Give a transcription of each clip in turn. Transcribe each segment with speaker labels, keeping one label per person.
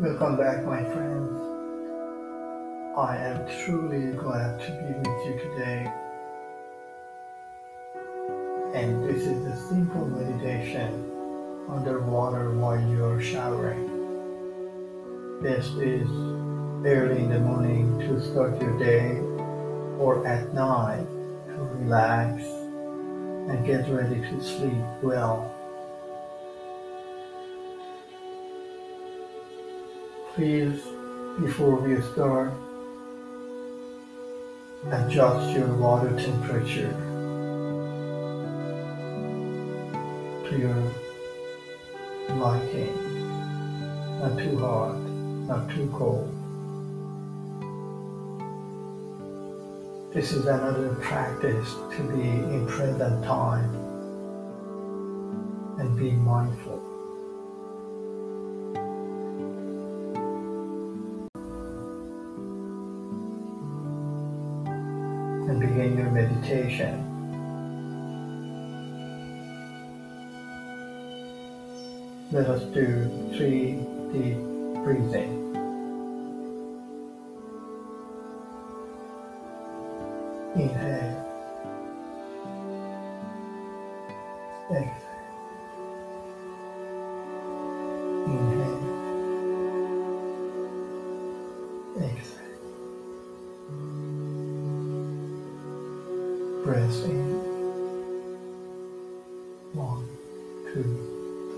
Speaker 1: Welcome back, my friends. I am truly glad to be with you today. And this is a simple meditation underwater while you are showering. This is early in the morning to start your day or at night to relax and get ready to sleep well. Please, before we start, adjust your water temperature to your liking. Not too hot, not too cold. This is another practice to be in present time and be mindful. Begin your meditation. Let us do three deep breathing. Inhale. In. One, two,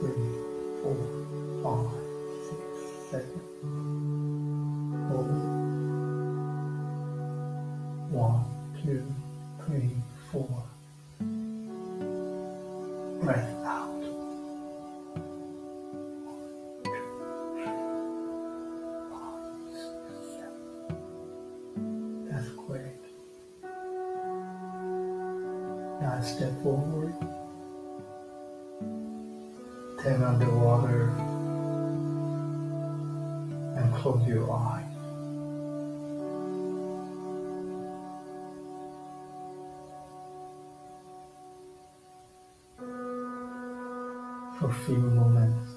Speaker 1: three, four, five, six, seven. Hold. One, two, three, four. Breath out. Step forward. Turn underwater. And close your eyes. For a few moments,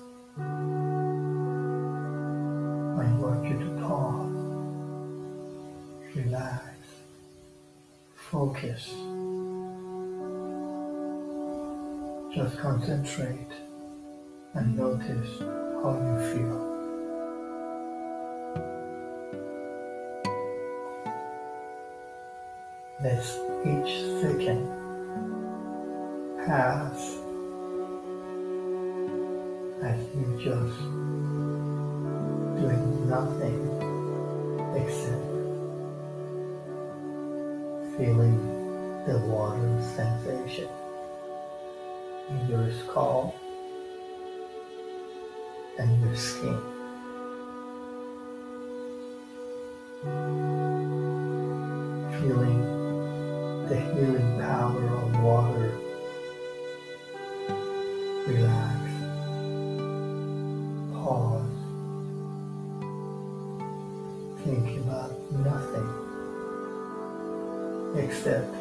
Speaker 1: I invite you to pause, relax, focus, just concentrate and notice how you feel. Let each second pass as you just doing nothing except feeling the water sensation in your skull and your skin. Feeling the healing power of water. Relax. Pause. Think about nothing except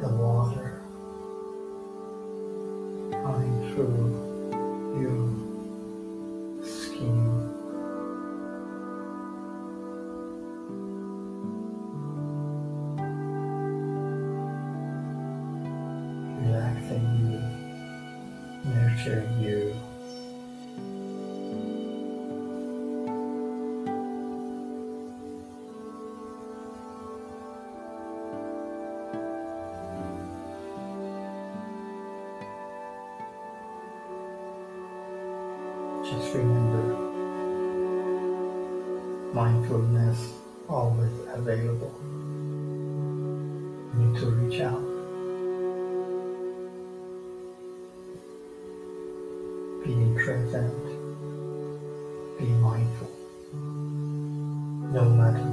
Speaker 1: the water through your skin. Relaxing you, nurturing you. Just remember, mindfulness always available. You need to reach out. Being present, be mindful. No matter